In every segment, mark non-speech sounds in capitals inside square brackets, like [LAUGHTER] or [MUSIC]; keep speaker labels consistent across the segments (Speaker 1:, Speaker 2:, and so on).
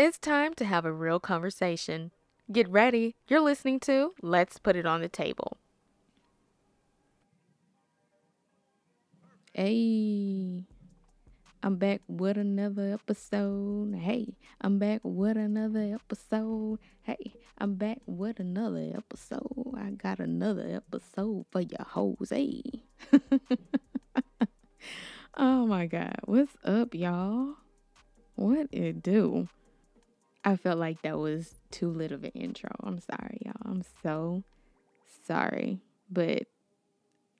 Speaker 1: It's time to have a real conversation. Get ready. You're listening to Let's Put It on the Table.
Speaker 2: Hey, I'm back with another episode. Hey, I'm back with another episode. Hey, I'm back with another episode. I got another episode for your hoes. [LAUGHS] Hey. oh my God. What's up, y'all? What it do? I felt like that was too little of an intro. I'm sorry, y'all. I'm so sorry. But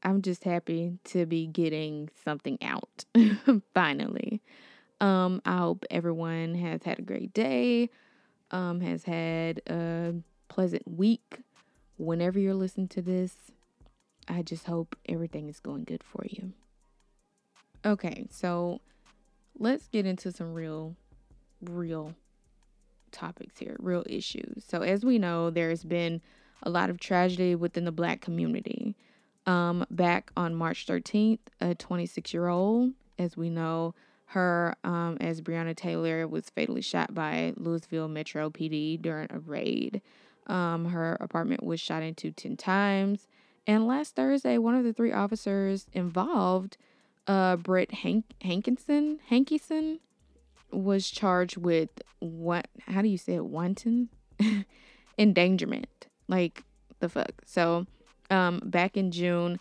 Speaker 2: I'm just happy to be getting something out [LAUGHS] finally. Um, I hope everyone has had a great day, um, has had a pleasant week. Whenever you're listening to this, I just hope everything is going good for you. Okay, so let's get into some real, real topics here, real issues. So, as we know, there's been a lot of tragedy within the black community. Um, back on March 13th, a 26 year old, as we know, her, um, as Breonna Taylor, was fatally shot by Louisville Metro PD during a raid. Um, her apartment was shot into 10 times. And last Thursday, one of the three officers involved, uh, Brett Hank- Hankison, Hankison, was charged with what? How do you say it? Wanton [LAUGHS] endangerment. Like the fuck. So, um, back in June,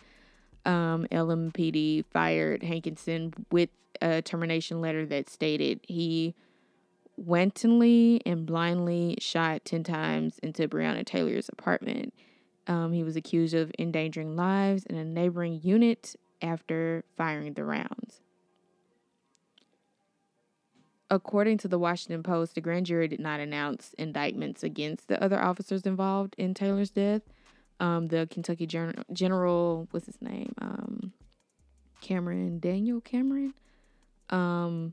Speaker 2: um, LMPD fired Hankison with a termination letter that stated he wantonly and blindly shot 10 times into Breonna Taylor's apartment. Um, he was accused of endangering lives in a neighboring unit after firing the rounds. According to the Washington Post, the grand jury did not announce indictments against the other officers involved in Taylor's death. Um, the Kentucky Gen- General, what's his name? Um, Cameron Daniel Cameron. Um,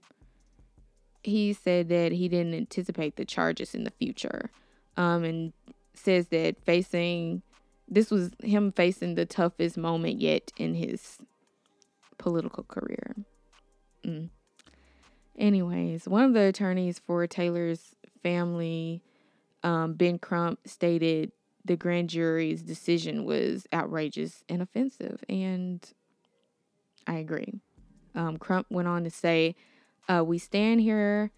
Speaker 2: he said that he didn't anticipate the charges in the future, um, and says that facing this was him facing the toughest moment yet in his political career. Mm. Anyways, one of the attorneys for Taylor's family, um, Ben Crump, stated the grand jury's decision was outrageous and offensive, and I agree. Um, Crump went on to say, uh, We stand here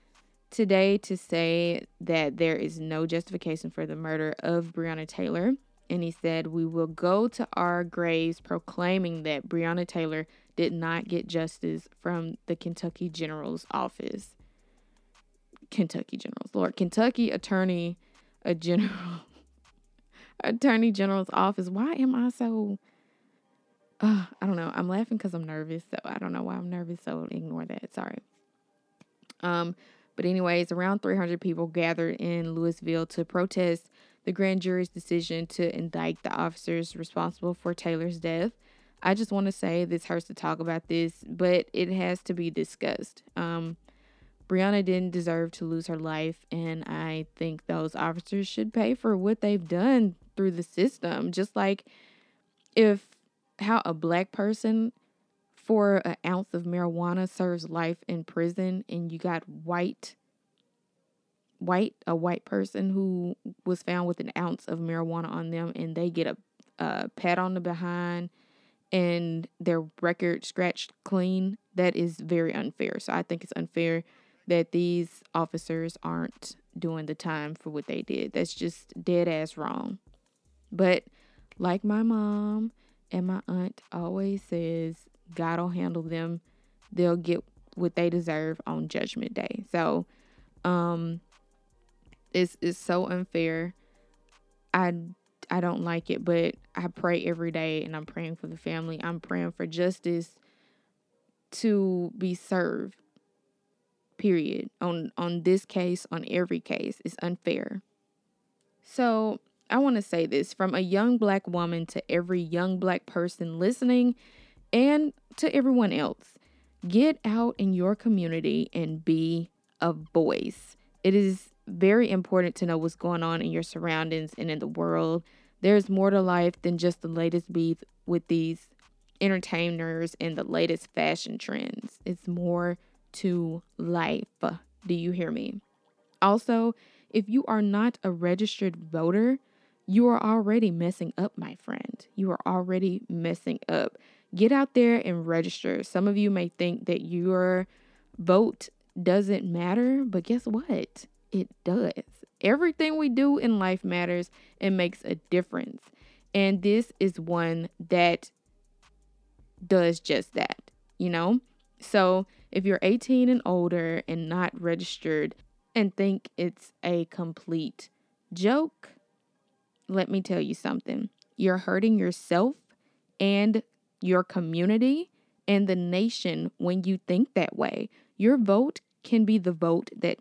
Speaker 2: today to say that there is no justification for the murder of Breonna Taylor. And he said, We will go to our graves proclaiming that Breonna Taylor did not get justice from the Kentucky General's office. Kentucky General's, Lord, Kentucky Attorney, a General, [LAUGHS] Attorney General's office. Why am I so? Uh, I don't know. I'm laughing because I'm nervous, so I don't know why I'm nervous. So ignore that. Sorry. Um, but anyways, around 300 people gathered in Louisville to protest the grand jury's decision to indict the officers responsible for Taylor's death. I just want to say this hurts to talk about this, but it has to be discussed. Um, Breonna didn't deserve to lose her life, and I think those officers should pay for what they've done through the system. Just like if how a black person for an ounce of marijuana serves life in prison, and you got white white a white person who was found with an ounce of marijuana on them, and they get a, a pat on the behind and their record scratched clean, that is very unfair. So I think it's unfair that these officers aren't doing the time for what they did. That's just dead ass wrong. But like my mom and my aunt always says, God will handle them. They'll get what they deserve on judgment day. So um it's it's so unfair. I I don't like it, but I pray every day and I'm praying for the family. I'm praying for justice to be served. Period. On on this case, on every case, it's unfair. So, I want to say this from a young black woman to every young black person listening and to everyone else. Get out in your community and be a voice. It is very important to know what's going on in your surroundings and in the world. There's more to life than just the latest beef with these entertainers and the latest fashion trends. It's more to life. Do you hear me? Also, if you are not a registered voter, you are already messing up, my friend. You are already messing up. Get out there and register. Some of you may think that your vote doesn't matter, but guess what? It does. Everything we do in life matters and makes a difference. And this is one that does just that, you know? So if you're 18 and older and not registered and think it's a complete joke, let me tell you something. You're hurting yourself and your community and the nation when you think that way. Your vote can be the vote that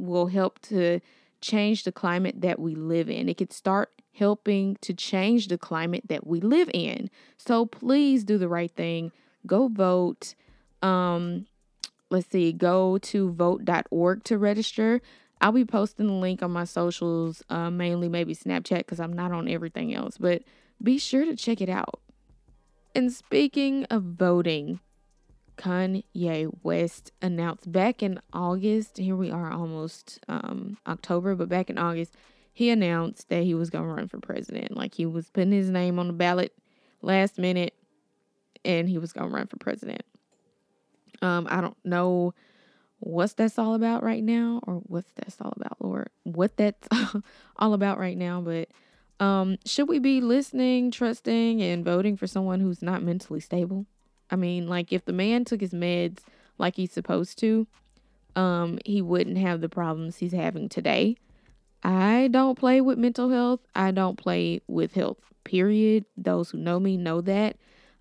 Speaker 2: will help to change the climate that we live in. It could start helping to change the climate that we live in. So please do the right thing. Go vote. Um, let's see, go to vote.org to register. I'll be posting the link on my socials, uh, mainly maybe Snapchat because I'm not on everything else, but be sure to check it out. And speaking of voting, Kanye West announced back in August, here we are almost um, October, but back in August, he announced that he was going to run for president. Like he was putting his name on the ballot last minute and he was going to run for president. Um, I don't know what's that's all about right now or what's that's all about, Lord. What that's [LAUGHS] all about right now, but um, should we be listening, trusting, and voting for someone who's not mentally stable? I mean, like if the man took his meds like he's supposed to, um, he wouldn't have the problems he's having today. I don't play with mental health. I don't play with health, period. Those who know me know that.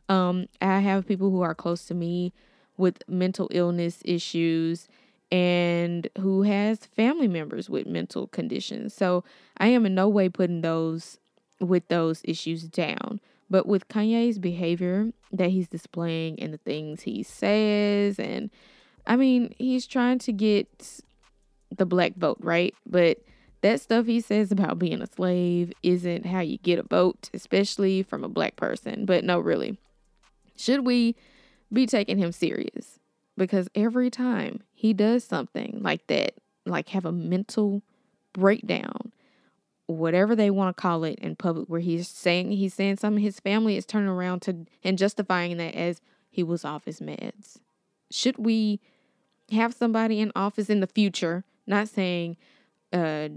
Speaker 2: Um, I have people who are close to me with mental illness issues and who has family members with mental conditions. So I am in no way putting those with those issues down. But with Kanye's behavior that he's displaying and the things he says, and I mean, he's trying to get the black vote, right? But that stuff he says about being a slave isn't how you get a vote, especially from a black person. But no, really. Should we be taking him serious because every time he does something like that, like have a mental breakdown, whatever they want to call it in public, where he's saying he's saying something, his family is turning around to and justifying that as he was off his meds. Should we have somebody in office in the future, not saying uh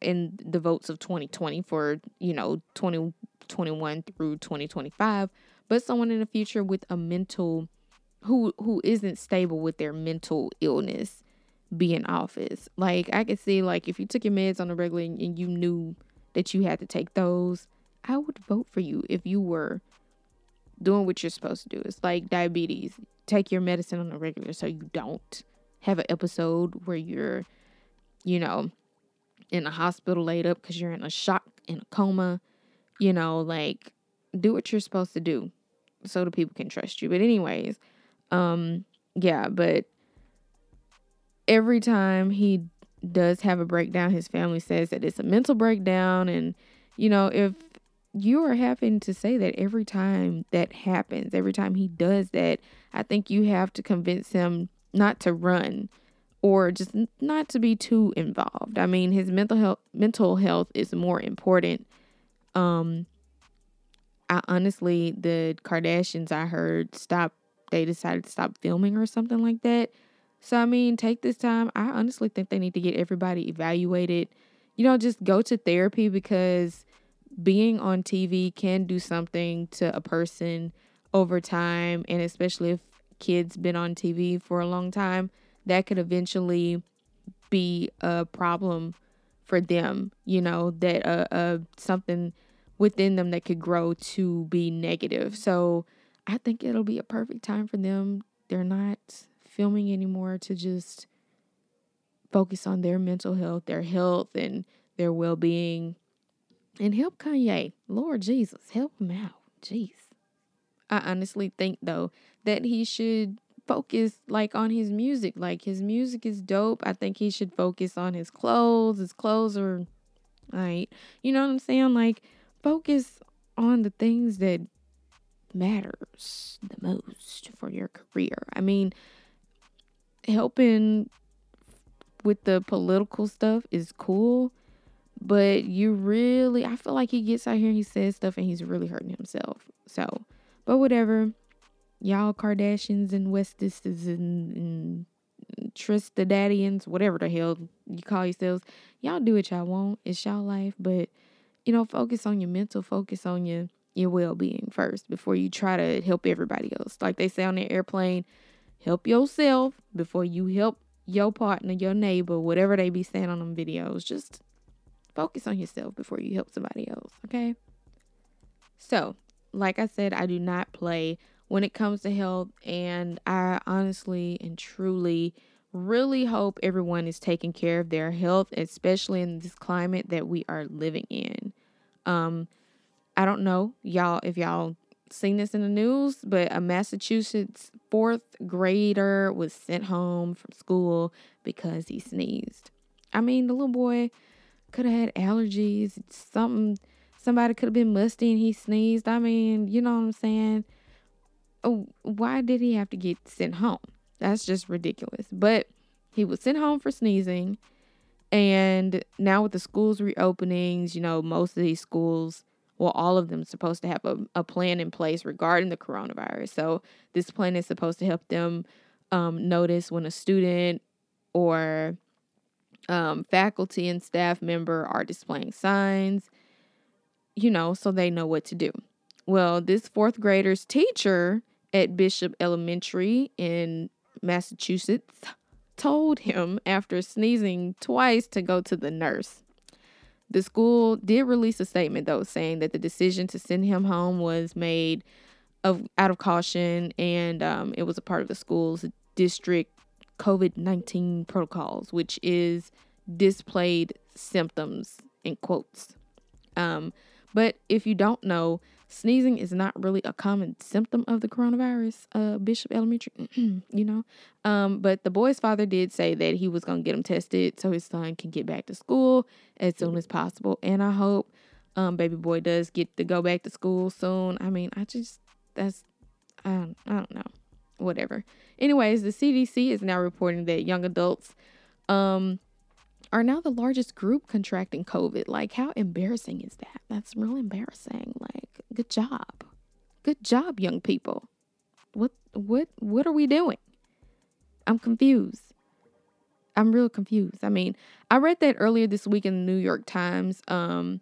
Speaker 2: in the votes of 2020 for, you know, 2021 through 2025, but someone in the future with a mental who who isn't stable with their mental illness be in office. Like I could see like if you took your meds on a regular and you knew that you had to take those, I would vote for you if you were doing what you're supposed to do. It's like diabetes. Take your medicine on a regular so you don't have an episode where you're, you know, in a hospital laid up because you're in a shock, in a coma. You know, like do what you're supposed to do so the people can trust you. But anyways, um yeah, but every time he does have a breakdown, his family says that it's a mental breakdown and you know, if you are having to say that every time that happens, every time he does that, I think you have to convince him not to run or just not to be too involved. I mean, his mental health mental health is more important um I honestly, the Kardashians, I heard, stop, they decided to stop filming or something like that. So, I mean, take this time. I honestly think they need to get everybody evaluated. You know, just go to therapy because being on TV can do something to a person over time. And especially if kids been on TV for a long time, that could eventually be a problem for them, you know, that uh, uh something within them that could grow to be negative. So I think it'll be a perfect time for them. They're not filming anymore to just focus on their mental health, their health, and their well being. And help Kanye. Lord Jesus, help him out. Jeez. I honestly think though that he should focus like on his music. Like his music is dope. I think he should focus on his clothes. His clothes are right. You know what I'm saying? Like focus on the things that matters the most for your career. I mean, helping with the political stuff is cool, but you really, I feel like he gets out here and he says stuff and he's really hurting himself. So, but whatever. Y'all Kardashians and Westis and, and Tristadadians, whatever the hell you call yourselves, y'all do what y'all want. It's y'all life, but you know, focus on your mental, focus on your your well being first before you try to help everybody else. Like they say on the airplane, help yourself before you help your partner, your neighbor, whatever they be saying on them videos. Just focus on yourself before you help somebody else, okay? So, like I said, I do not play when it comes to health, and I honestly and truly really hope everyone is taking care of their health, especially in this climate that we are living in. Um, I don't know, y'all, if y'all seen this in the news, but a Massachusetts fourth grader was sent home from school because he sneezed. I mean, the little boy could have had allergies, something, somebody could have been musty and he sneezed. I mean, you know what I'm saying? Oh, why did he have to get sent home? That's just ridiculous. But he was sent home for sneezing. And now with the schools reopenings, you know, most of these schools well, all of them supposed to have a, a plan in place regarding the coronavirus. So this plan is supposed to help them um, notice when a student or um, faculty and staff member are displaying signs, you know, so they know what to do. Well, this fourth grader's teacher at Bishop Elementary in Massachusetts told him after sneezing twice to go to the nurse. The school did release a statement though saying that the decision to send him home was made of out of caution and um, it was a part of the school's district COVID 19 protocols, which is displayed symptoms in quotes. Um, but if you don't know, sneezing is not really a common symptom of the coronavirus, uh, Bishop Elementary, [CLEARS THROAT] you know. Um, but the boy's father did say that he was going to get him tested so his son can get back to school as soon as possible. And I hope um, baby boy does get to go back to school soon. I mean, I just, that's, I don't, I don't know. Whatever. Anyways, the CDC is now reporting that young adults, um, are now the largest group contracting COVID. Like, how embarrassing is that? That's really embarrassing. Like, good job. Good job, young people. What what what are we doing? I'm confused. I'm real confused. I mean, I read that earlier this week in the New York Times. Um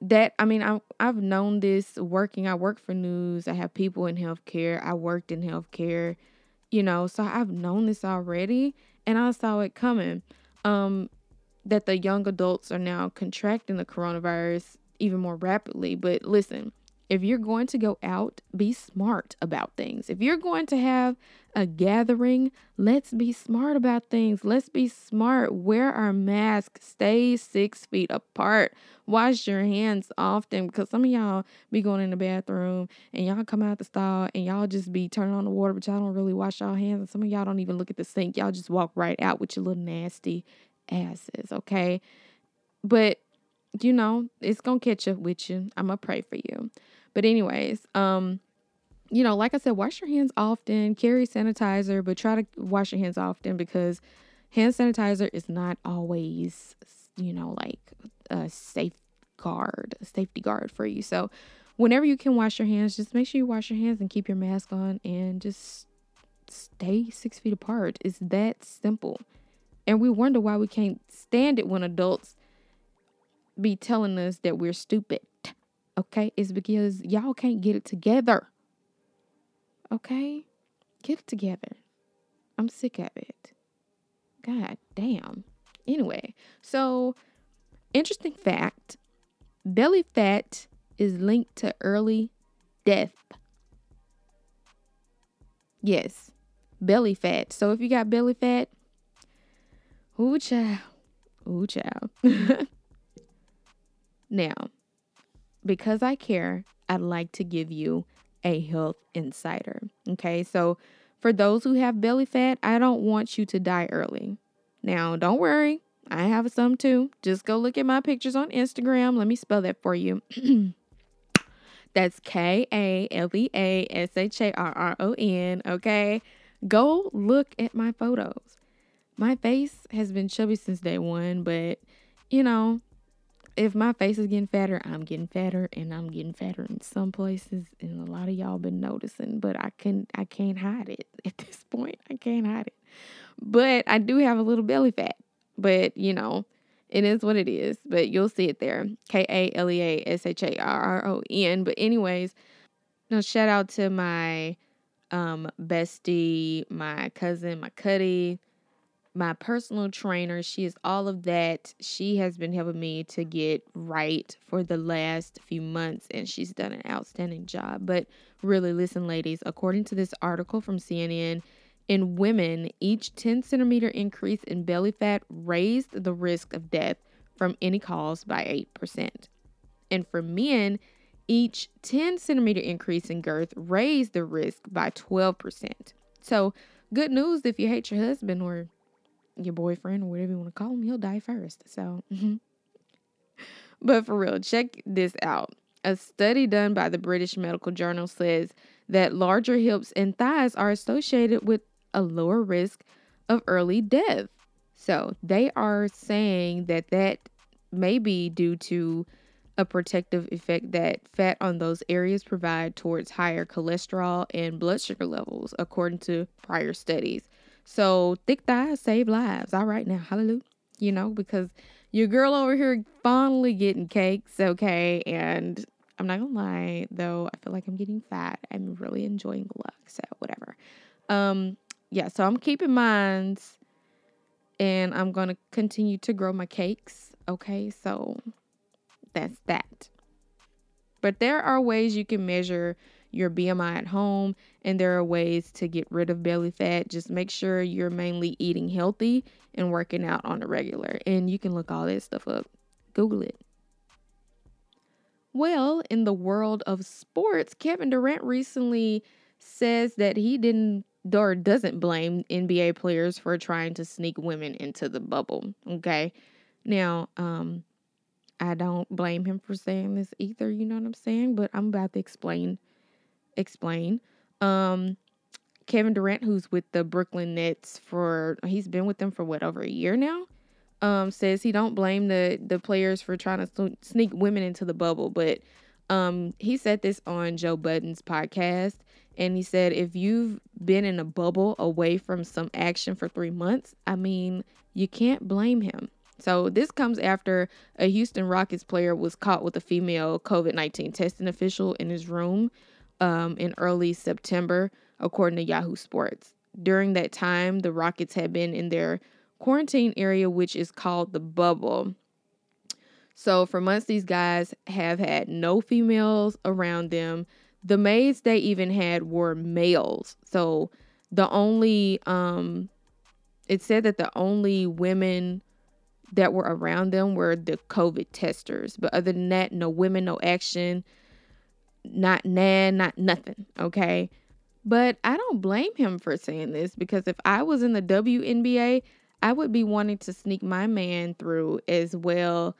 Speaker 2: that I mean, I I've known this working. I work for news. I have people in healthcare. I worked in healthcare, you know, so I've known this already and I saw it coming um, that the young adults are now contracting the coronavirus even more rapidly. But listen, if you're going to go out, be smart about things. If you're going to have a gathering, let's be smart about things. Let's be smart. Wear our mask. Stay six feet apart. Wash your hands often because some of y'all be going in the bathroom and y'all come out the stall and y'all just be turning on the water, but y'all don't really wash y'all hands. And some of y'all don't even look at the sink. Y'all just walk right out with your little nasty asses, okay? But you know, it's gonna catch up with you. I'm gonna pray for you. But anyways, um, you know, like I said, wash your hands often, carry sanitizer, but try to wash your hands often because hand sanitizer is not always, you know, like a safeguard, a safety guard for you. So whenever you can wash your hands, just make sure you wash your hands and keep your mask on and just stay six feet apart. It's that simple. And we wonder why we can't stand it when adults be telling us that we're stupid okay, It's because y'all can't get it together. Okay? Get it together. I'm sick of it. God damn. Anyway, so interesting fact belly fat is linked to early death. Yes, belly fat. So if you got belly fat, ooh, child. Ooh, child. [LAUGHS] now, because I care, I'd like to give you a health insider. Okay, so for those who have belly fat, I don't want you to die early. Now, don't worry, I have some too. Just go look at my pictures on Instagram. Let me spell that for you. [CLEARS THROAT] That's K A L E A S H A R R O N. Okay, go look at my photos. my face has been chubby since day one, but you know, if my face is getting fatter, I'm getting fatter and I'm getting fatter in some places and a lot of y'all been noticing, but I can I can't hide it [LAUGHS] at this point. I can't hide it. But I do have a little belly fat. But, you know, it is what it is, but you'll see it there. K A L E A S H A R R O N. But anyways, no shout out to my um bestie, my cousin, my cuddy, my personal trainer. She is all of that. She has been helping me to get right for the last few months, and she's done an outstanding job. But really, listen, ladies, according to this article from CNN, in women, each 10 centimeter increase in belly fat raised the risk of death from any cause by 8%. And for men, each 10 centimeter increase in girth raised the risk by 12%. So, good news if you hate your husband or your boyfriend whatever you want to call him, he'll die first. So, mm-hmm. [LAUGHS] but for real, check this out. A study done by the British Medical Journal says that larger hips and thighs are associated with a lower risk of early death. So, they are saying that that may be due to a protective effect that fat on those areas provide towards higher cholesterol and blood sugar levels, according to prior studies. So thick thighs save lives. All right now, hallelujah. You know, because your girl over here fondly getting cakes, okay, and I'm not gonna lie though, I feel like I'm getting fat. I'm really enjoying the look, so whatever. Um, yeah, so I'm keeping mines and I'm gonna continue to grow my cakes. Okay, so that's that. But there are ways you can measure your BMI at home, and there are ways to get rid of belly fat. Just make sure you're mainly eating healthy and working out on a regular. And you can look all that stuff up. Google it. Well, in the world of sports, Kevin Durant recently says that he didn't or doesn't blame NBA players for trying to sneak women into the bubble. Okay. Now, um, I don't blame him for saying this either, you know what I'm saying? But I'm about to explain explain. Um, Kevin Durant, who's with the Brooklyn Nets for he's been with them for what over a year now, um, says he don't blame the the players for trying to sneak women into the bubble, but um, he said this on Joe Budden's podcast, and he said if you've been in a bubble away from some action for three months, I mean, you can't blame him. So this comes after a Houston Rockets player was caught with a female COVID nineteen testing official in his room um, in early September, according to Yahoo Sports. During that time, the Rockets had been in their quarantine area, which is called the bubble. So, for months, these guys have had no females around them. The maids they even had were males. So, the only, um, it said that the only women that were around them were the COVID testers. But other than that, no women, no action not nan, not nothing, okay? But I don't blame him for saying this because if I was in the WNBA, I would be wanting to sneak my man through as well.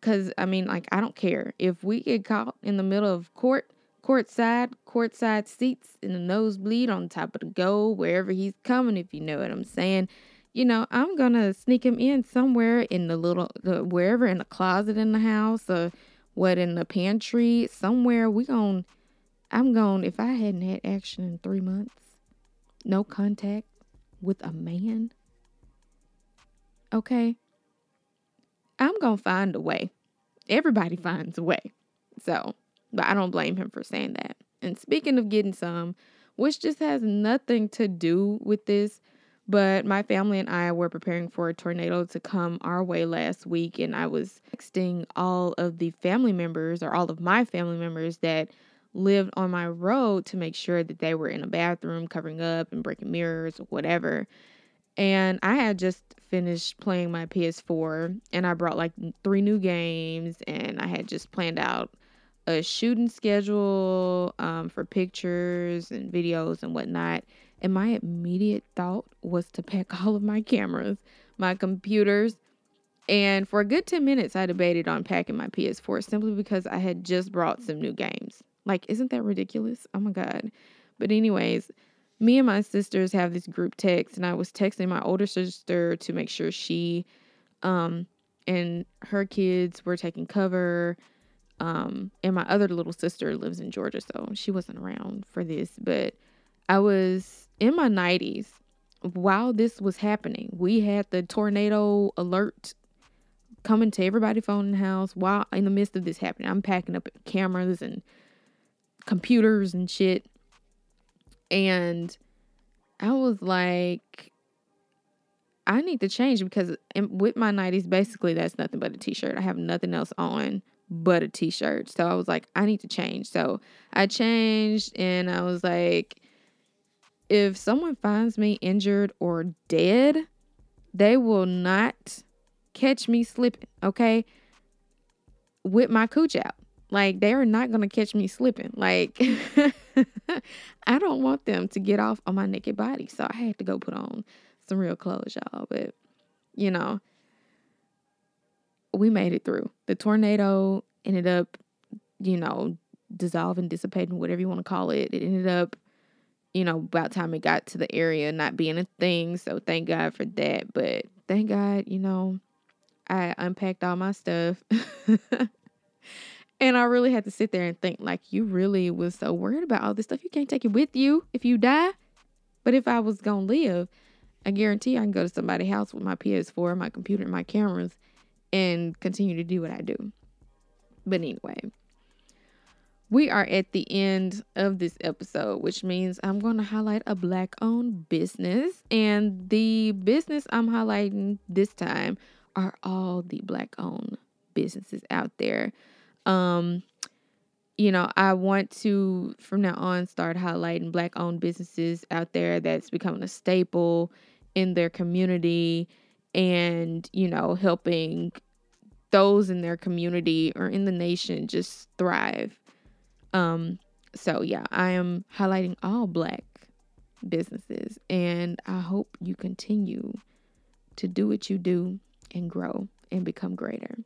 Speaker 2: Cause I mean, like, I don't care. If we get caught in the middle of court, courtside, courtside seats in the nosebleed on top of the goal, wherever he's coming, if you know what I'm saying, you know, I'm gonna sneak him in somewhere in the little, the, wherever in the closet in the house or what in the pantry somewhere we going i'm going if i hadn't had action in three months no contact with a man okay i'm gonna find a way. Everybody finds a way. So but i don't blame him for saying that. And speaking of getting some which just has nothing to do with this but my family and I were preparing for a tornado to come our way last week, and I was texting all of the family members or all of my family members that lived on my road to make sure that they were in a bathroom covering up and breaking mirrors or whatever. And I had just finished playing my PS4 and I brought like three new games and I had just planned out a shooting schedule um, for pictures and videos and whatnot. And my immediate thought was to pack [LAUGHS] all of my cameras, my computers. And for a good 10 minutes, I debated on packing my PS4 simply because I had just brought some new games. Like, isn't that ridiculous? Oh my God. But, anyways, me and my sisters have this group text, and I was texting my older sister to make sure she um, and her kids were taking cover. Um, and my other little sister lives in Georgia, so she wasn't around for this. But I was in my 90s while this was happening. We had the tornado alert coming to everybody's phone in the house while in the midst of this happening. I'm packing up cameras and computers and shit. And I was like, I need to change because with my 90s, basically that's nothing but a t-shirt. I have nothing else on but a t-shirt. So I was like, I need to change. So I changed and I was like, if someone finds me injured or dead, they will not catch me slipping, okay? With my cooch out. Like they are not gonna catch me slipping. Like [LAUGHS] I don't want them to get off on my naked body. So I had to go put on some real clothes, y'all. But you know, we made it through. The tornado ended up, you know, dissolving, dissipating, whatever you want to call it. It ended up, you know, about time it got to the area not being a thing. So thank God for that. But thank God, you know, I unpacked all my stuff. [LAUGHS] and I really had to sit there and think, like, you really was so worried about all this stuff. You can't take it with you if you die. But if I was going to live, I guarantee I can go to somebody's house with my PS4, my computer, and my cameras and continue to do what I do. But anyway, we are at the end of this episode, which means I'm going to highlight a black owned business. And the business I'm highlighting this time are all the black owned businesses out there. Um, you know, I want to from now on start highlighting black owned businesses out there that's becoming a staple in their community and, you know, helping those in their community or in the nation just thrive. Um, so yeah, I am highlighting all black businesses and I hope you continue to do what you do and grow and become greater.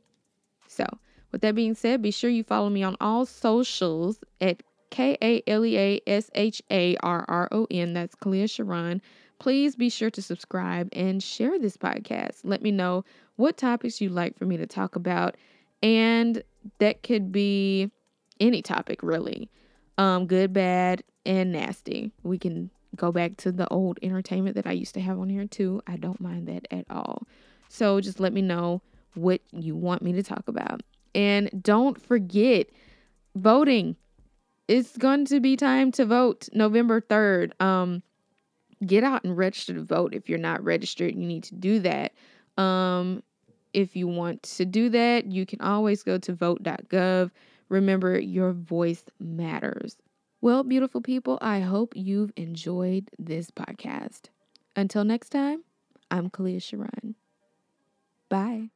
Speaker 2: So, with that being said, be sure you follow me on all socials at K A L E A S H A R R O N. That's KaLea Sharron. Please be sure to subscribe and share this podcast. Let me know what topics you'd like for me to talk about. And that could be any topic, really um, good, bad, and nasty. We can go back to the old entertainment that I used to have on here too. I don't mind that at all. So just let me know what you want me to talk about. And don't forget voting. It's going to be time to vote November 3rd. Um, get out and register to vote. If you're not registered, you need to do that. Um, if you want to do that, you can always go to vote.gov. Remember, your voice matters. Well, beautiful people, I hope you've enjoyed this podcast. Until next time, I'm KaLea Sharron. Bye.